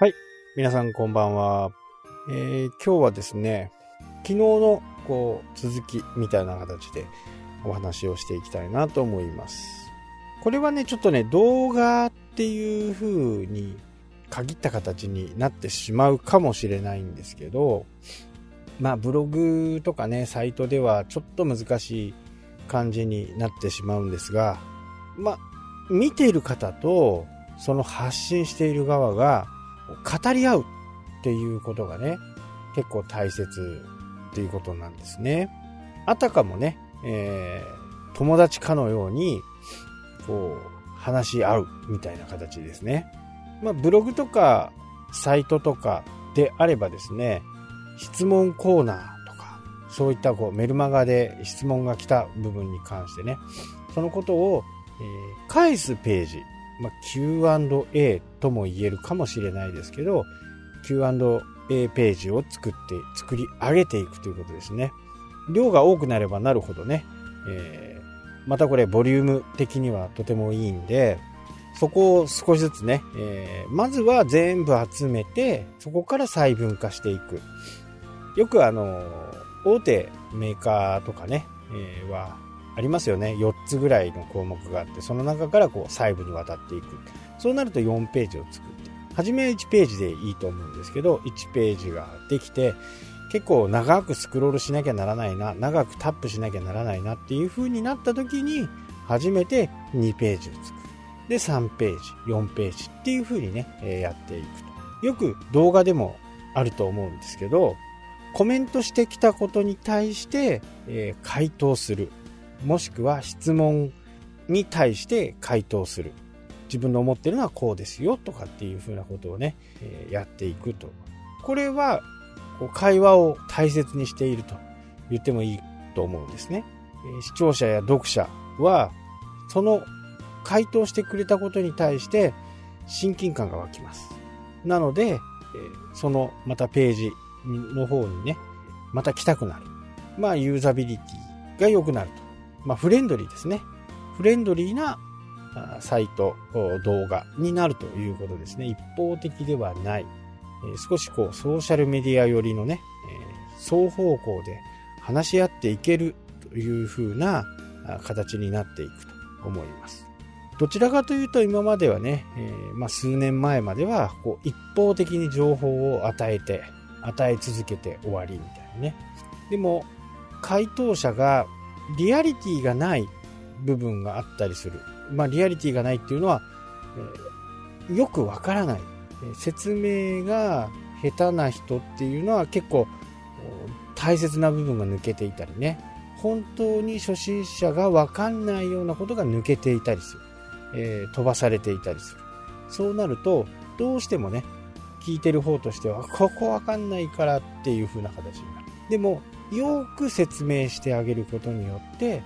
はい皆さんこんばんは。えー、今日はですね、昨日のこう続きみたいな形でお話をしていきたいなと思います。これはね、ちょっとね、動画っていう風に限った形になってしまうかもしれないんですけど、まあブログとかね、サイトではちょっと難しい感じになってしまうんですが、まあ、見ている方とその発信している側が語り合うっていうことがね、結構大切っていうことなんですね。あたかもね、えー、友達かのように、こう、話し合うみたいな形ですね。まあ、ブログとか、サイトとかであればですね、質問コーナーとか、そういったこうメルマガで質問が来た部分に関してね、そのことを、えー、返すページ、まあ、Q&A とも言えるかもしれないですけど、Q&A ページを作って、作り上げていくということですね。量が多くなればなるほどね、えー、またこれボリューム的にはとてもいいんで、そこを少しずつね、えー、まずは全部集めて、そこから細分化していく。よくあの、大手メーカーとかね、えー、は、ありますよね。4つぐらいの項目があって、その中からこう細部にわたっていく。そうなると4ページを作って、初めは1ページでいいと思うんですけど、1ページができて、結構長くスクロールしなきゃならないな、長くタップしなきゃならないなっていう風になった時に、初めて2ページを作る。で、3ページ、4ページっていう風にね、えやっていくと。よく動画でもあると思うんですけど、コメントしてきたことに対して、えー、回答する。もしくは質問に対して回答する。自分の思ってるのはこうですよとかっていうふうなことをね、え、やっていくと。これは会話を大切にしていると言ってもいいと思うんですね。視聴者や読者はその回答してくれたことに対して親近感が湧きます。なので、そのまたページの方にね、また来たくなる。まあユーザビリティが良くなる。まあ、フレンドリーですね。フレンドリーなサイト、動画になるということですね。一方的ではない。少しこうソーシャルメディア寄りのね、双方向で話し合っていけるという風な形になっていくと思います。どちらかというと今まではね、え、まあ、数年前まではこう一方的に情報を与えて、与え続けて終わりみたいなね。でも、回答者がリアリティがない部分があったりする。まあ、リアリティがないっていうのは、えー、よくわからない。説明が下手な人っていうのは結構大切な部分が抜けていたりね。本当に初心者がわかんないようなことが抜けていたりする。えー、飛ばされていたりする。そうなると、どうしてもね、聞いてる方としては、ここわかんないからっていう風な形になる。でも、よく説明してあげることによって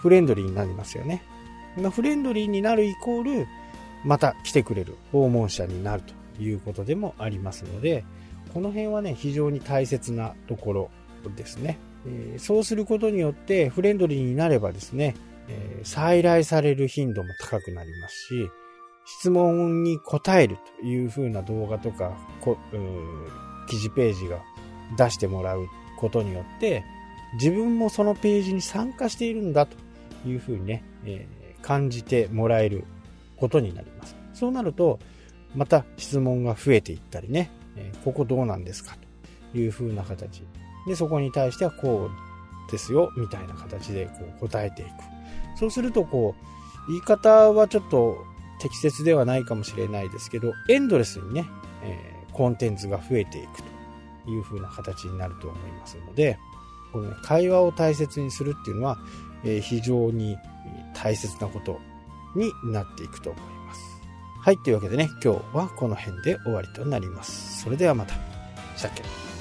フレンドリーになりますよね。フレンドリーになるイコールまた来てくれる訪問者になるということでもありますのでこの辺はね非常に大切なところですね。そうすることによってフレンドリーになればですね、再来される頻度も高くなりますし質問に答えるという風な動画とか記事ページが出してもらうことによって、自分もそのページに参加しているんだというふうにね、えー、感じてもらえることになります。そうなると、また質問が増えていったりね、えー、ここどうなんですかというふうな形。で、そこに対してはこうですよ、みたいな形でこう答えていく。そうすると、こう、言い方はちょっと適切ではないかもしれないですけど、エンドレスにね、えー、コンテンツが増えていくと。いう風な形になると思いますので、この、ね、会話を大切にするっていうのは、えー、非常に大切なことになっていくと思います。はい、というわけでね、今日はこの辺で終わりとなります。それではまた。したっけ